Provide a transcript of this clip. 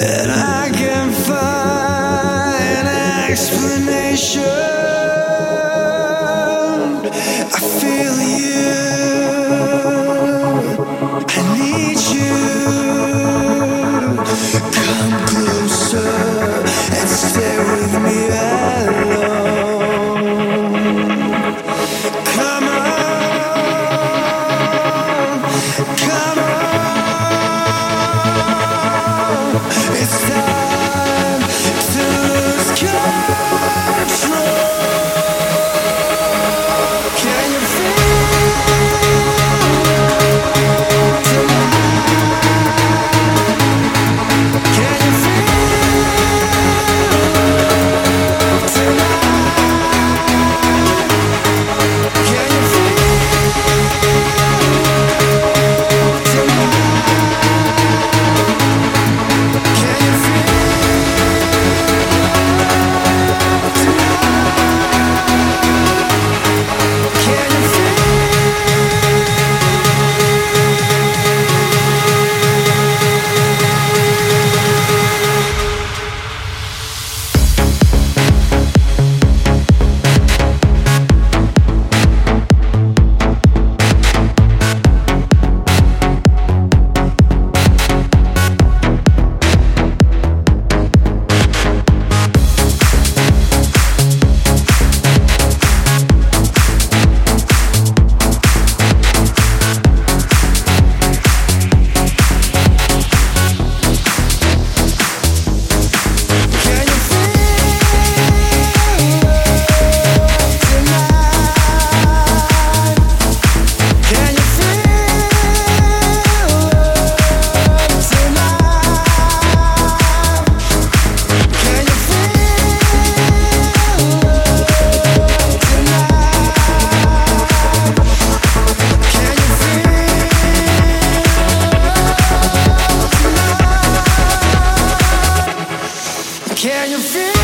and I can find an explanation. Can you feel